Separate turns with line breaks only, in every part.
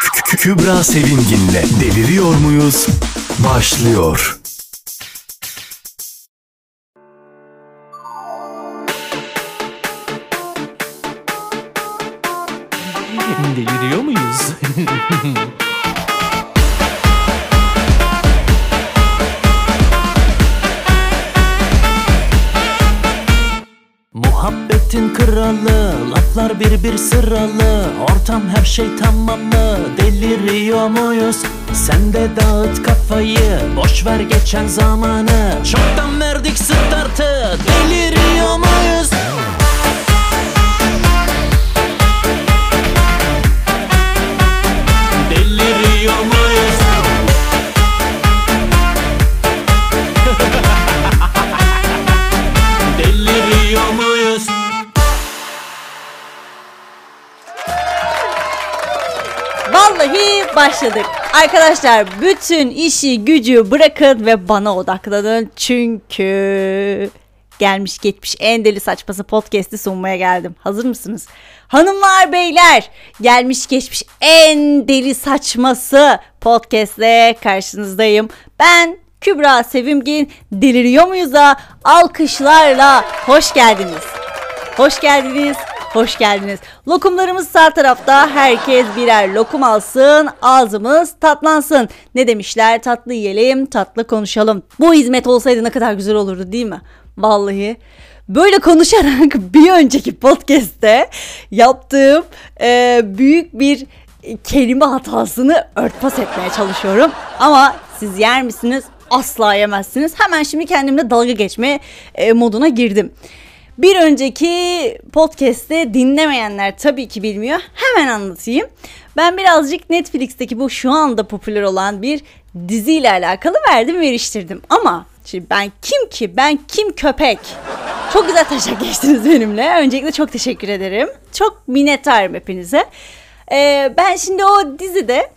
Kü- Kübra Sevimgin'le Deliriyor Muyuz? Başlıyor.
Deliriyor muyuz? laflar bir bir sıralı Ortam her şey tamamlı, deliriyor muyuz? Sen de dağıt kafayı, boş ver geçen zamanı Çoktan verdik startı, deliriyor muyuz?
Başladık. Arkadaşlar bütün işi gücü bırakın ve bana odaklanın. Çünkü gelmiş geçmiş en deli saçması podcast'i sunmaya geldim. Hazır mısınız? Hanımlar beyler gelmiş geçmiş en deli saçması podcast'le karşınızdayım. Ben Kübra Sevimgin deliriyor muyuz da alkışlarla hoş geldiniz. Hoş geldiniz. Hoş geldiniz. Lokumlarımız sağ tarafta. Herkes birer lokum alsın. Ağzımız tatlansın. Ne demişler? Tatlı yiyelim, tatlı konuşalım. Bu hizmet olsaydı ne kadar güzel olurdu değil mi? Vallahi. Böyle konuşarak bir önceki podcast'te yaptığım e, büyük bir kelime hatasını örtbas etmeye çalışıyorum. Ama siz yer misiniz? Asla yemezsiniz. Hemen şimdi kendimle dalga geçme e, moduna girdim. Bir önceki podcast'te dinlemeyenler tabii ki bilmiyor. Hemen anlatayım. Ben birazcık Netflix'teki bu şu anda popüler olan bir diziyle alakalı verdim veriştirdim. Ama şimdi ben kim ki? Ben kim köpek? Çok güzel taşak geçtiniz benimle. Öncelikle çok teşekkür ederim. Çok minnettarım hepinize. Ee, ben şimdi o dizide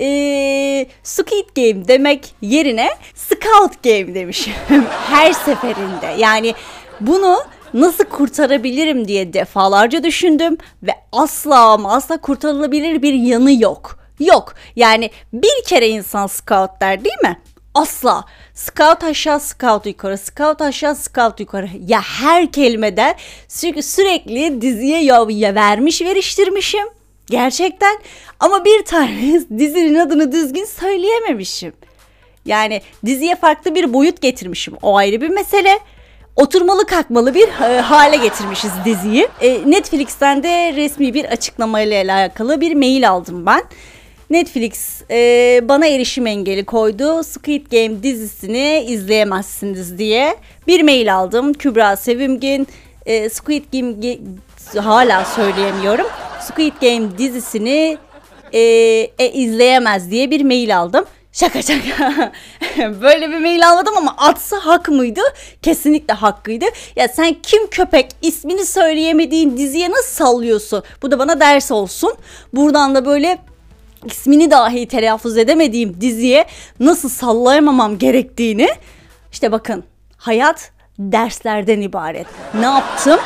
ee, Squid Game demek yerine Scout Game demişim. Her seferinde. Yani bunu nasıl kurtarabilirim diye defalarca düşündüm ve asla ama asla kurtarılabilir bir yanı yok. Yok. Yani bir kere insan scout der değil mi? Asla. Scout aşağı, scout yukarı, scout aşağı, scout yukarı. Ya her kelimeden sürekli, sürekli diziye ya, ya vermiş veriştirmişim. Gerçekten. Ama bir tane dizinin adını düzgün söyleyememişim. Yani diziye farklı bir boyut getirmişim. O ayrı bir mesele oturmalı kalkmalı bir e, hale getirmişiz diziyi. E, Netflix'ten de resmi bir açıklamayla alakalı bir mail aldım ben. Netflix e, bana erişim engeli koydu. Squid Game dizisini izleyemezsiniz diye bir mail aldım. Kübra Sevimgin e, Squid Game hala söyleyemiyorum. Squid Game dizisini e, e, izleyemez diye bir mail aldım. Şaka şaka. Böyle bir mail almadım ama atsa hak mıydı? Kesinlikle hakkıydı. Ya sen kim köpek ismini söyleyemediğin diziye nasıl sallıyorsun? Bu da bana ders olsun. Buradan da böyle ismini dahi telaffuz edemediğim diziye nasıl sallayamamam gerektiğini işte bakın hayat derslerden ibaret. Ne yaptım?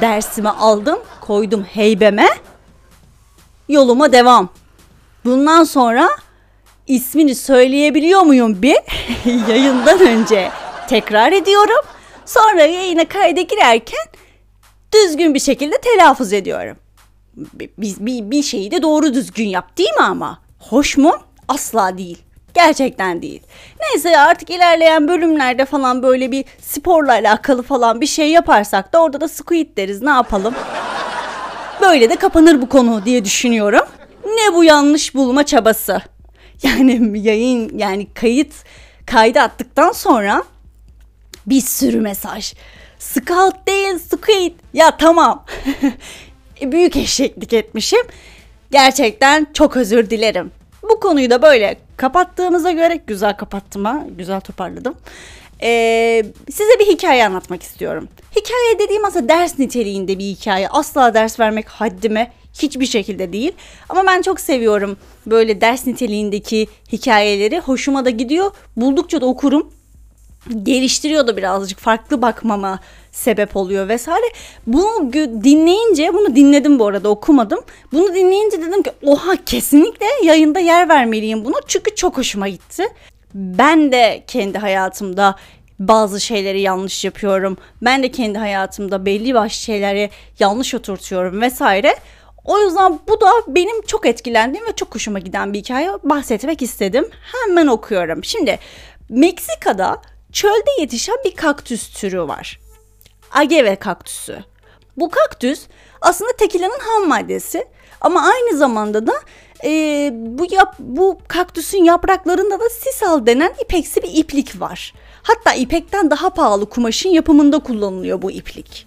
Dersimi aldım, koydum heybeme. Yoluma devam. Bundan sonra ismini söyleyebiliyor muyum bir yayından önce tekrar ediyorum. Sonra yayına kayda girerken düzgün bir şekilde telaffuz ediyorum. Bir, bir, bir şeyi de doğru düzgün yap değil mi ama? Hoş mu? Asla değil. Gerçekten değil. Neyse artık ilerleyen bölümlerde falan böyle bir sporla alakalı falan bir şey yaparsak da orada da squid deriz ne yapalım. Böyle de kapanır bu konu diye düşünüyorum. Ne bu yanlış bulma çabası? Yani yayın yani kayıt kaydı attıktan sonra bir sürü mesaj. Scout değil squid. Ya tamam. Büyük eşeklik etmişim. Gerçekten çok özür dilerim. Bu konuyu da böyle kapattığımıza göre güzel kapattım ha. Güzel toparladım. Ee, size bir hikaye anlatmak istiyorum. Hikaye dediğim aslında ders niteliğinde bir hikaye. Asla ders vermek haddime hiçbir şekilde değil. Ama ben çok seviyorum böyle ders niteliğindeki hikayeleri. Hoşuma da gidiyor. Buldukça da okurum. geliştiriyordu birazcık farklı bakmama sebep oluyor vesaire. Bunu dinleyince bunu dinledim bu arada okumadım. Bunu dinleyince dedim ki oha kesinlikle yayında yer vermeliyim buna çünkü çok hoşuma gitti. Ben de kendi hayatımda bazı şeyleri yanlış yapıyorum. Ben de kendi hayatımda belli başlı şeyleri yanlış oturtuyorum vesaire. O yüzden bu da benim çok etkilendiğim ve çok hoşuma giden bir hikaye bahsetmek istedim. Hemen okuyorum. Şimdi Meksika'da çölde yetişen bir kaktüs türü var. Agave kaktüsü. Bu kaktüs aslında tekilanın ham maddesi ama aynı zamanda da e, bu yap, bu kaktüsün yapraklarında da sisal denen ipeksi bir iplik var. Hatta ipekten daha pahalı kumaşın yapımında kullanılıyor bu iplik.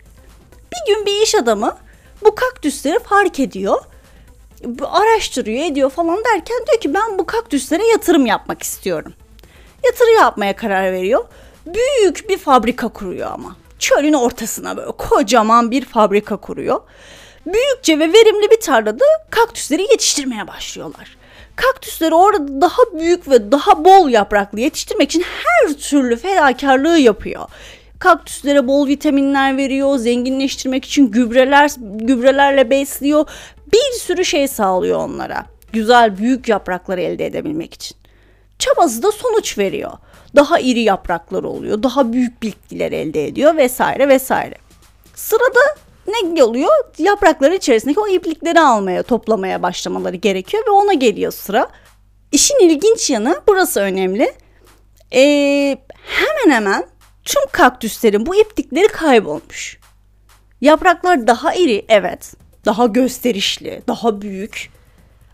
Bir gün bir iş adamı bu kaktüsleri fark ediyor. Araştırıyor ediyor falan derken diyor ki ben bu kaktüslere yatırım yapmak istiyorum. Yatırım yapmaya karar veriyor. Büyük bir fabrika kuruyor ama. Çölün ortasına böyle kocaman bir fabrika kuruyor. Büyükçe ve verimli bir tarlada kaktüsleri yetiştirmeye başlıyorlar. Kaktüsleri orada daha büyük ve daha bol yapraklı yetiştirmek için her türlü fedakarlığı yapıyor. Kaktüslere bol vitaminler veriyor, zenginleştirmek için gübreler gübrelerle besliyor. Bir sürü şey sağlıyor onlara. Güzel büyük yaprakları elde edebilmek için. Çabası da sonuç veriyor. Daha iri yapraklar oluyor, daha büyük bitkiler elde ediyor vesaire vesaire. Sırada ne oluyor? Yaprakların içerisindeki o iplikleri almaya, toplamaya başlamaları gerekiyor ve ona geliyor sıra. İşin ilginç yanı burası önemli. Ee, hemen hemen tüm kaktüslerin bu iplikleri kaybolmuş. Yapraklar daha iri evet, daha gösterişli, daha büyük.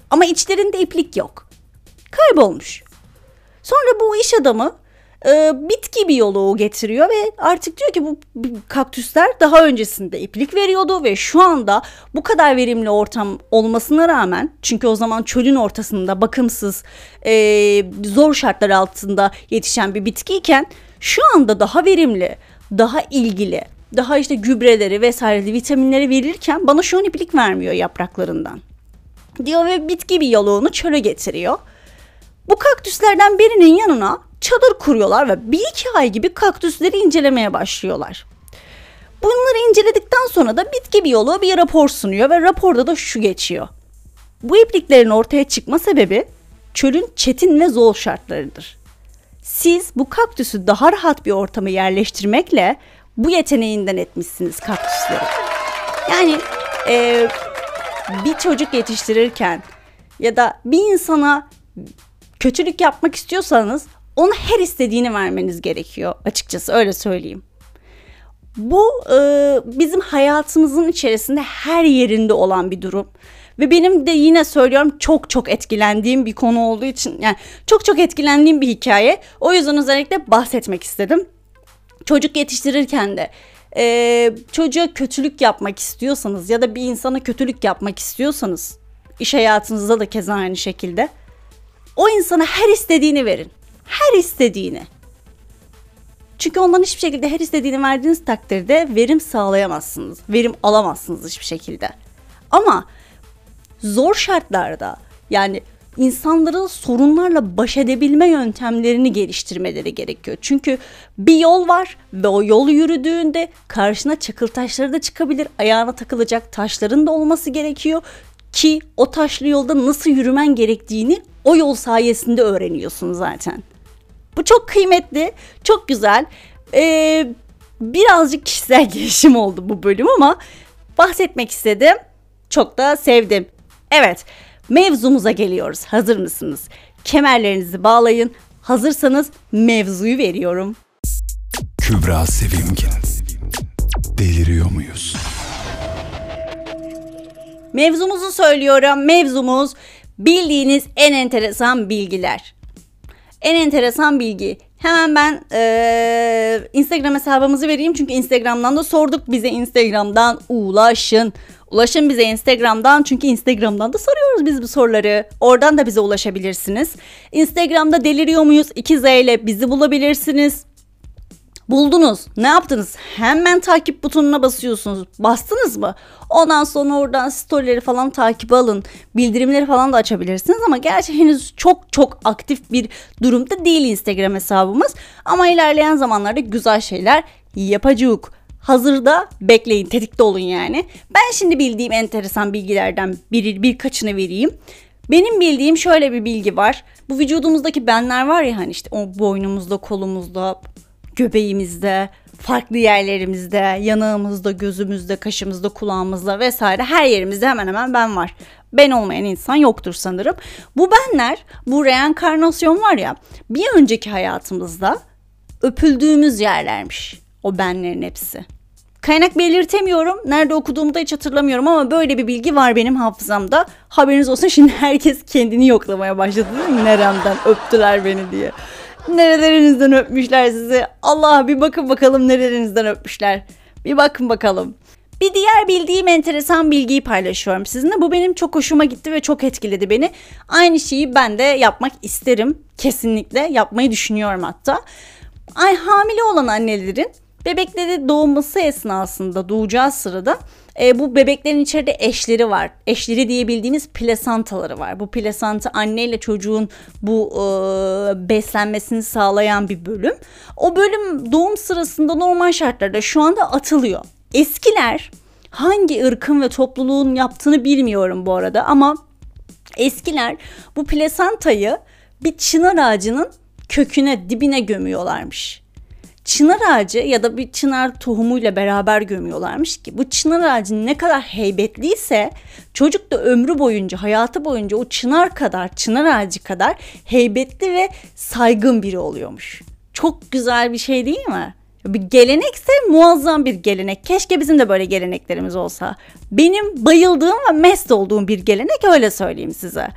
Ama içlerinde iplik yok. Kaybolmuş. Sonra bu iş adamı e, bitki biyoloğu getiriyor ve artık diyor ki bu kaktüsler daha öncesinde iplik veriyordu ve şu anda bu kadar verimli ortam olmasına rağmen çünkü o zaman çölün ortasında bakımsız e, zor şartlar altında yetişen bir bitkiyken şu anda daha verimli, daha ilgili, daha işte gübreleri vesaire vitaminleri verirken bana şu an iplik vermiyor yapraklarından. Diyor ve bitki biyoloğunu çöle getiriyor. Bu kaktüslerden birinin yanına çadır kuruyorlar ve bir iki ay gibi kaktüsleri incelemeye başlıyorlar. Bunları inceledikten sonra da bitki biyoloğu bir rapor sunuyor ve raporda da şu geçiyor. Bu ipliklerin ortaya çıkma sebebi çölün çetin ve zor şartlarıdır. Siz bu kaktüsü daha rahat bir ortama yerleştirmekle bu yeteneğinden etmişsiniz kaktüsleri. Yani e, bir çocuk yetiştirirken ya da bir insana kötülük yapmak istiyorsanız ona her istediğini vermeniz gerekiyor açıkçası öyle söyleyeyim. Bu e, bizim hayatımızın içerisinde her yerinde olan bir durum. Ve benim de yine söylüyorum çok çok etkilendiğim bir konu olduğu için yani çok çok etkilendiğim bir hikaye. O yüzden özellikle bahsetmek istedim. Çocuk yetiştirirken de e, çocuğa kötülük yapmak istiyorsanız ya da bir insana kötülük yapmak istiyorsanız iş hayatınızda da keza aynı şekilde o insana her istediğini verin. Her istediğini. Çünkü ondan hiçbir şekilde her istediğini verdiğiniz takdirde verim sağlayamazsınız. Verim alamazsınız hiçbir şekilde. Ama zor şartlarda yani insanların sorunlarla baş edebilme yöntemlerini geliştirmeleri gerekiyor. Çünkü bir yol var ve o yolu yürüdüğünde karşına çakıl taşları da çıkabilir. Ayağına takılacak taşların da olması gerekiyor ki o taşlı yolda nasıl yürümen gerektiğini o yol sayesinde öğreniyorsun zaten. Bu çok kıymetli, çok güzel. Ee, birazcık kişisel gelişim oldu bu bölüm ama bahsetmek istedim. Çok da sevdim. Evet, mevzumuza geliyoruz. Hazır mısınız? Kemerlerinizi bağlayın. Hazırsanız mevzuyu veriyorum.
Kübra Sevimgin. Deliriyor muyuz?
Mevzumuzu söylüyorum. Mevzumuz bildiğiniz en enteresan bilgiler. En enteresan bilgi. Hemen ben e, Instagram hesabımızı vereyim çünkü Instagram'dan da sorduk bize Instagram'dan ulaşın. Ulaşın bize Instagram'dan çünkü Instagram'dan da soruyoruz biz bu soruları. Oradan da bize ulaşabilirsiniz. Instagram'da deliriyor muyuz? 2Z ile bizi bulabilirsiniz. Buldunuz. Ne yaptınız? Hemen takip butonuna basıyorsunuz. Bastınız mı? Ondan sonra oradan storyleri falan takip alın. Bildirimleri falan da açabilirsiniz ama gerçi henüz çok çok aktif bir durumda değil Instagram hesabımız. Ama ilerleyen zamanlarda güzel şeyler yapacağız. Hazırda bekleyin, tetikte olun yani. Ben şimdi bildiğim enteresan bilgilerden bir, birkaçını vereyim. Benim bildiğim şöyle bir bilgi var. Bu vücudumuzdaki benler var ya hani işte o boynumuzda, kolumuzda, göbeğimizde, farklı yerlerimizde, yanağımızda, gözümüzde, kaşımızda, kulağımızda vesaire her yerimizde hemen hemen ben var. Ben olmayan insan yoktur sanırım. Bu benler, bu reenkarnasyon var ya bir önceki hayatımızda öpüldüğümüz yerlermiş o benlerin hepsi. Kaynak belirtemiyorum. Nerede okuduğumu da hiç hatırlamıyorum ama böyle bir bilgi var benim hafızamda. Haberiniz olsun şimdi herkes kendini yoklamaya başladı değil? Neremden öptüler beni diye. Nerelerinizden öpmüşler sizi? Allah bir bakın bakalım nerelerinizden öpmüşler. Bir bakın bakalım. Bir diğer bildiğim enteresan bilgiyi paylaşıyorum sizinle. Bu benim çok hoşuma gitti ve çok etkiledi beni. Aynı şeyi ben de yapmak isterim. Kesinlikle yapmayı düşünüyorum hatta. Ay hamile olan annelerin bebekleri doğması esnasında doğacağı sırada e, bu bebeklerin içeride eşleri var. Eşleri diyebildiğimiz plasantaları var. Bu plasanta anneyle çocuğun bu e, beslenmesini sağlayan bir bölüm. O bölüm doğum sırasında normal şartlarda şu anda atılıyor. Eskiler hangi ırkın ve topluluğun yaptığını bilmiyorum bu arada ama eskiler bu plasantayı bir çınar ağacının köküne dibine gömüyorlarmış çınar ağacı ya da bir çınar tohumuyla beraber gömüyorlarmış ki bu çınar ağacı ne kadar heybetliyse çocuk da ömrü boyunca hayatı boyunca o çınar kadar çınar ağacı kadar heybetli ve saygın biri oluyormuş. Çok güzel bir şey değil mi? Bir gelenekse muazzam bir gelenek. Keşke bizim de böyle geleneklerimiz olsa. Benim bayıldığım ve mest olduğum bir gelenek öyle söyleyeyim size.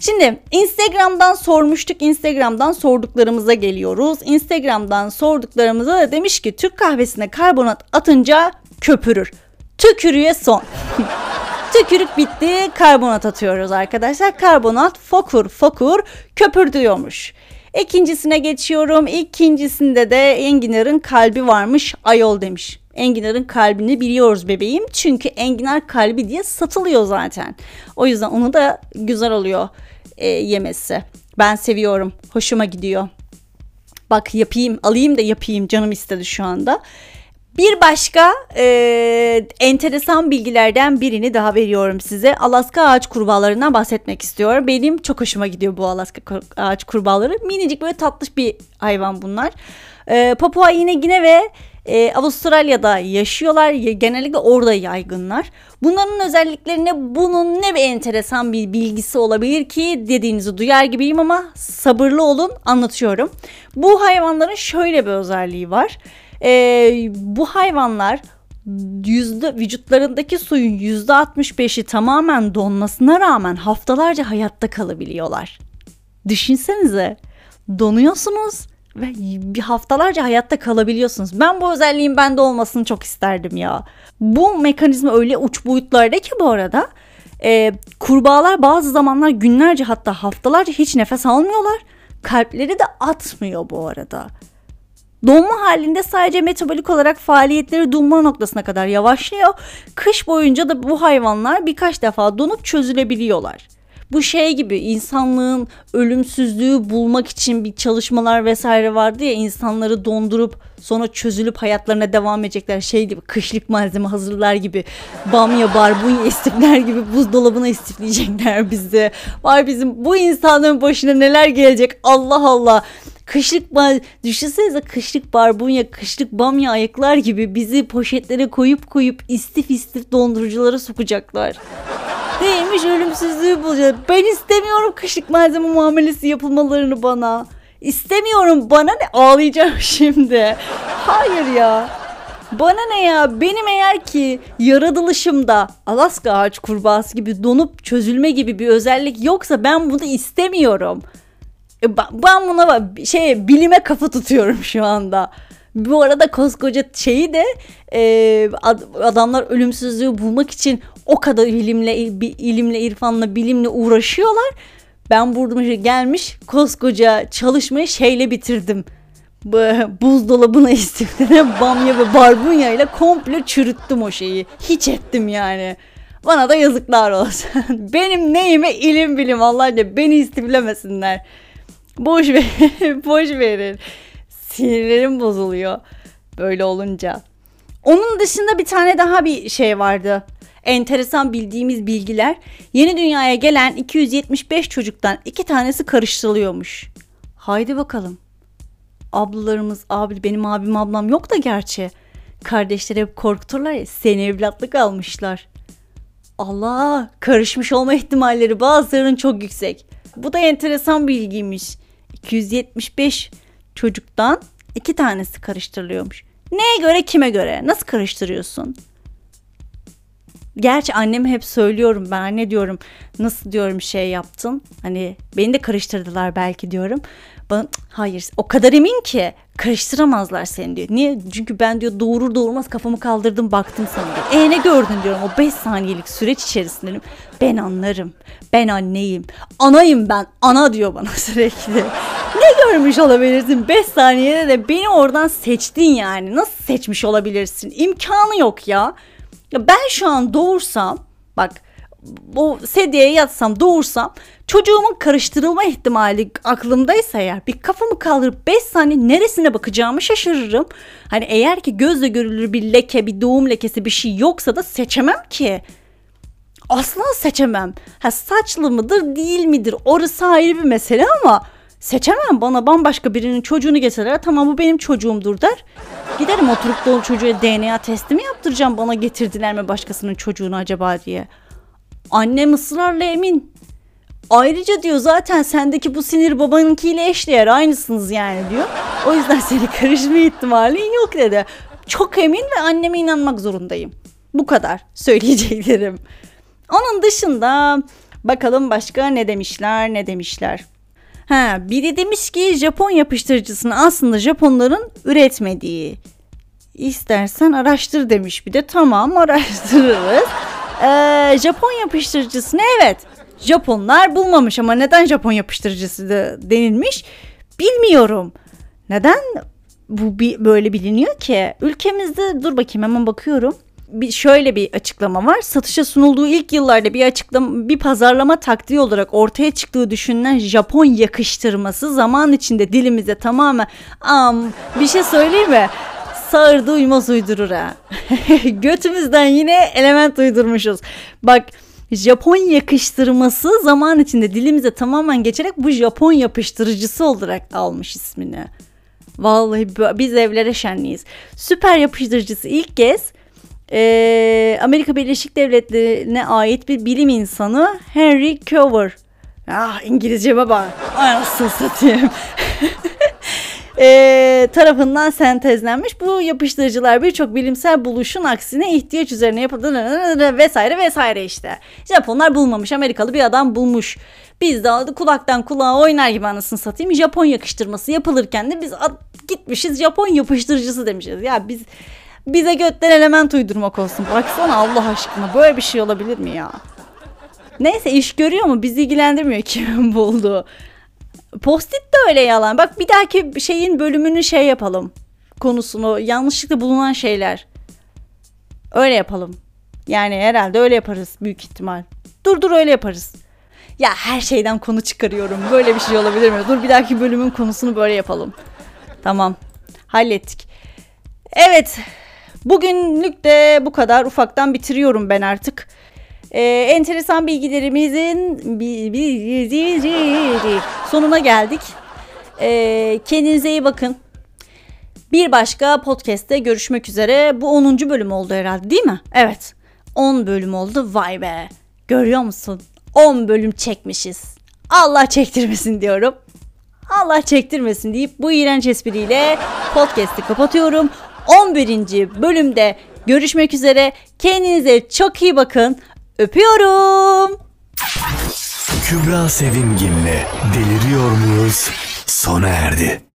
Şimdi Instagram'dan sormuştuk. Instagram'dan sorduklarımıza geliyoruz. Instagram'dan sorduklarımıza da demiş ki Türk kahvesine karbonat atınca köpürür. Tükürüğe son. Tükürük bitti karbonat atıyoruz arkadaşlar. Karbonat fokur fokur köpürdüyormuş. İkincisine geçiyorum. İkincisinde de enginarın kalbi varmış ayol demiş. Enginar'ın kalbini biliyoruz bebeğim. Çünkü enginar kalbi diye satılıyor zaten. O yüzden onu da güzel oluyor e, yemesi. Ben seviyorum. Hoşuma gidiyor. Bak yapayım, alayım da yapayım. Canım istedi şu anda. Bir başka e, enteresan bilgilerden birini daha veriyorum size. Alaska ağaç kurbağalarından bahsetmek istiyorum. Benim çok hoşuma gidiyor bu Alaska ağaç kurbağaları. Minicik böyle tatlış bir hayvan bunlar. E, Papua Yine Gine ve e, Avustralya'da yaşıyorlar. Genellikle orada yaygınlar. Bunların özelliklerine bunun ne bir enteresan bir bilgisi olabilir ki dediğinizi duyar gibiyim ama sabırlı olun anlatıyorum. Bu hayvanların şöyle bir özelliği var. E, bu hayvanlar yüzde vücutlarındaki suyun yüzde 65'i tamamen donmasına rağmen haftalarca hayatta kalabiliyorlar. Düşünsenize donuyorsunuz ve bir haftalarca hayatta kalabiliyorsunuz. Ben bu özelliğin bende olmasını çok isterdim ya. Bu mekanizma öyle uç boyutlarda ki bu arada e, kurbağalar bazı zamanlar günlerce hatta haftalarca hiç nefes almıyorlar. Kalpleri de atmıyor bu arada. Donma halinde sadece metabolik olarak faaliyetleri durma noktasına kadar yavaşlıyor. Kış boyunca da bu hayvanlar birkaç defa donup çözülebiliyorlar. Bu şey gibi insanlığın ölümsüzlüğü bulmak için bir çalışmalar vesaire vardı ya insanları dondurup sonra çözülüp hayatlarına devam edecekler şey gibi kışlık malzeme hazırlar gibi bamya barbunya istifler gibi buzdolabına istifleyecekler bizi. Vay bizim bu insanların başına neler gelecek Allah Allah. Kışlık düşünsenize kışlık barbunya, kışlık bamya ayıklar gibi bizi poşetlere koyup koyup istif istif donduruculara sokacaklar. Neymiş ölümsüzlüğü bulacağız. Ben istemiyorum kışlık malzeme muamelesi yapılmalarını bana. İstemiyorum bana ne ağlayacağım şimdi. Hayır ya. Bana ne ya benim eğer ki yaratılışımda Alaska ağaç kurbağası gibi donup çözülme gibi bir özellik yoksa ben bunu istemiyorum. E, ben buna şey bilime kafa tutuyorum şu anda. Bu arada koskoca şeyi de e, adamlar ölümsüzlüğü bulmak için o kadar ilimle, ilimle, irfanla, bilimle uğraşıyorlar. Ben burada gelmiş koskoca çalışmayı şeyle bitirdim. bu buzdolabına istiflene bamya ve barbunya ile komple çürüttüm o şeyi. Hiç ettim yani. Bana da yazıklar olsun. Benim neyime ilim bilim Allah'ca beni istiflemesinler. Boş ver, boş verin. Sinirlerim bozuluyor böyle olunca. Onun dışında bir tane daha bir şey vardı. Enteresan bildiğimiz bilgiler. Yeni dünyaya gelen 275 çocuktan iki tanesi karıştırılıyormuş. Haydi bakalım. Ablalarımız, abi benim abim ablam yok da gerçi. Kardeşleri hep korkuturlar ya seni evlatlık almışlar. Allah karışmış olma ihtimalleri bazılarının çok yüksek. Bu da enteresan bilgiymiş. 275 çocuktan iki tanesi karıştırılıyormuş. Neye göre kime göre? Nasıl karıştırıyorsun? Gerçi anneme hep söylüyorum ben anne diyorum nasıl diyorum şey yaptın hani beni de karıştırdılar belki diyorum. Bana hayır o kadar emin ki karıştıramazlar seni diyor. Niye? Çünkü ben diyor doğurur doğurmaz kafamı kaldırdım baktım sana diyor. E ne gördün diyorum o 5 saniyelik süreç içerisinde ben anlarım. Ben anneyim. Anayım ben. Ana diyor bana sürekli. ne görmüş olabilirsin 5 saniyede de beni oradan seçtin yani. Nasıl seçmiş olabilirsin? İmkanı yok ya. Ya ben şu an doğursam bak o sedyeye yatsam doğursam çocuğumun karıştırılma ihtimali aklımdaysa eğer bir kafamı kaldırıp 5 saniye neresine bakacağımı şaşırırım. Hani eğer ki gözle görülür bir leke bir doğum lekesi bir şey yoksa da seçemem ki. Asla seçemem. Ha saçlı mıdır değil midir orası ayrı bir mesele ama seçemem bana bambaşka birinin çocuğunu getirerek tamam bu benim çocuğumdur der. Giderim oturup da o çocuğa DNA testi mi yaptıracağım bana getirdiler mi başkasının çocuğunu acaba diye. Annem ısrarla emin. Ayrıca diyor zaten sendeki bu sinir babanınkiyle eşdeğer aynısınız yani diyor. O yüzden seni karışma ihtimalin yok dedi. Çok emin ve anneme inanmak zorundayım. Bu kadar söyleyeceklerim. Onun dışında bakalım başka ne demişler ne demişler. Ha, biri demiş ki Japon yapıştırıcısını aslında Japonların üretmediği. İstersen araştır demiş bir de tamam araştırırız. Ee, Japon yapıştırıcısını evet Japonlar bulmamış ama neden Japon yapıştırıcısı da denilmiş bilmiyorum. Neden bu bir böyle biliniyor ki? Ülkemizde dur bakayım hemen bakıyorum. Bir şöyle bir açıklama var. Satışa sunulduğu ilk yıllarda bir açıklama bir pazarlama taktiği olarak ortaya çıktığı düşünülen Japon yakıştırması zaman içinde dilimize tamamen am bir şey söyleyeyim mi? Sağırdı uymaz uydurur ha. Götümüzden yine element uydurmuşuz. Bak Japon yakıştırması zaman içinde dilimize tamamen geçerek bu Japon yapıştırıcısı olarak almış ismini. Vallahi biz evlere şenliyiz. Süper yapıştırıcısı ilk kez e, Amerika Birleşik Devletleri'ne ait bir bilim insanı Henry Cover. Ah İngilizce baba. Anasını satayım. e, tarafından sentezlenmiş. Bu yapıştırıcılar birçok bilimsel buluşun aksine ihtiyaç üzerine yapıldı vesaire vesaire işte. Japonlar bulmamış. Amerikalı bir adam bulmuş. Biz de kulaktan kulağa oynar gibi anasını satayım. Japon yakıştırması yapılırken de biz gitmişiz Japon yapıştırıcısı demişiz. Ya biz bize götten element uydurmak olsun. Baksana Allah aşkına böyle bir şey olabilir mi ya? Neyse iş görüyor mu? Bizi ilgilendirmiyor kimin bulduğu. Postit de öyle yalan. Bak bir dahaki şeyin bölümünü şey yapalım. Konusunu yanlışlıkla bulunan şeyler. Öyle yapalım. Yani herhalde öyle yaparız büyük ihtimal. Dur dur öyle yaparız. Ya her şeyden konu çıkarıyorum. Böyle bir şey olabilir mi? Dur bir dahaki bölümün konusunu böyle yapalım. Tamam. Hallettik. Evet. Bugünlük de bu kadar. Ufaktan bitiriyorum ben artık. Ee, enteresan bilgilerimizin sonuna geldik. Ee, kendinize iyi bakın. Bir başka podcast'te görüşmek üzere. Bu 10. bölüm oldu herhalde değil mi? Evet. 10 bölüm oldu. Vay be. Görüyor musun? 10 bölüm çekmişiz. Allah çektirmesin diyorum. Allah çektirmesin deyip bu iğrenç espriyle podcast'i kapatıyorum. 11. bölümde görüşmek üzere. Kendinize çok iyi bakın. Öpüyorum.
Kübra Sevimgin'le Deliriyor Muyuz sona erdi.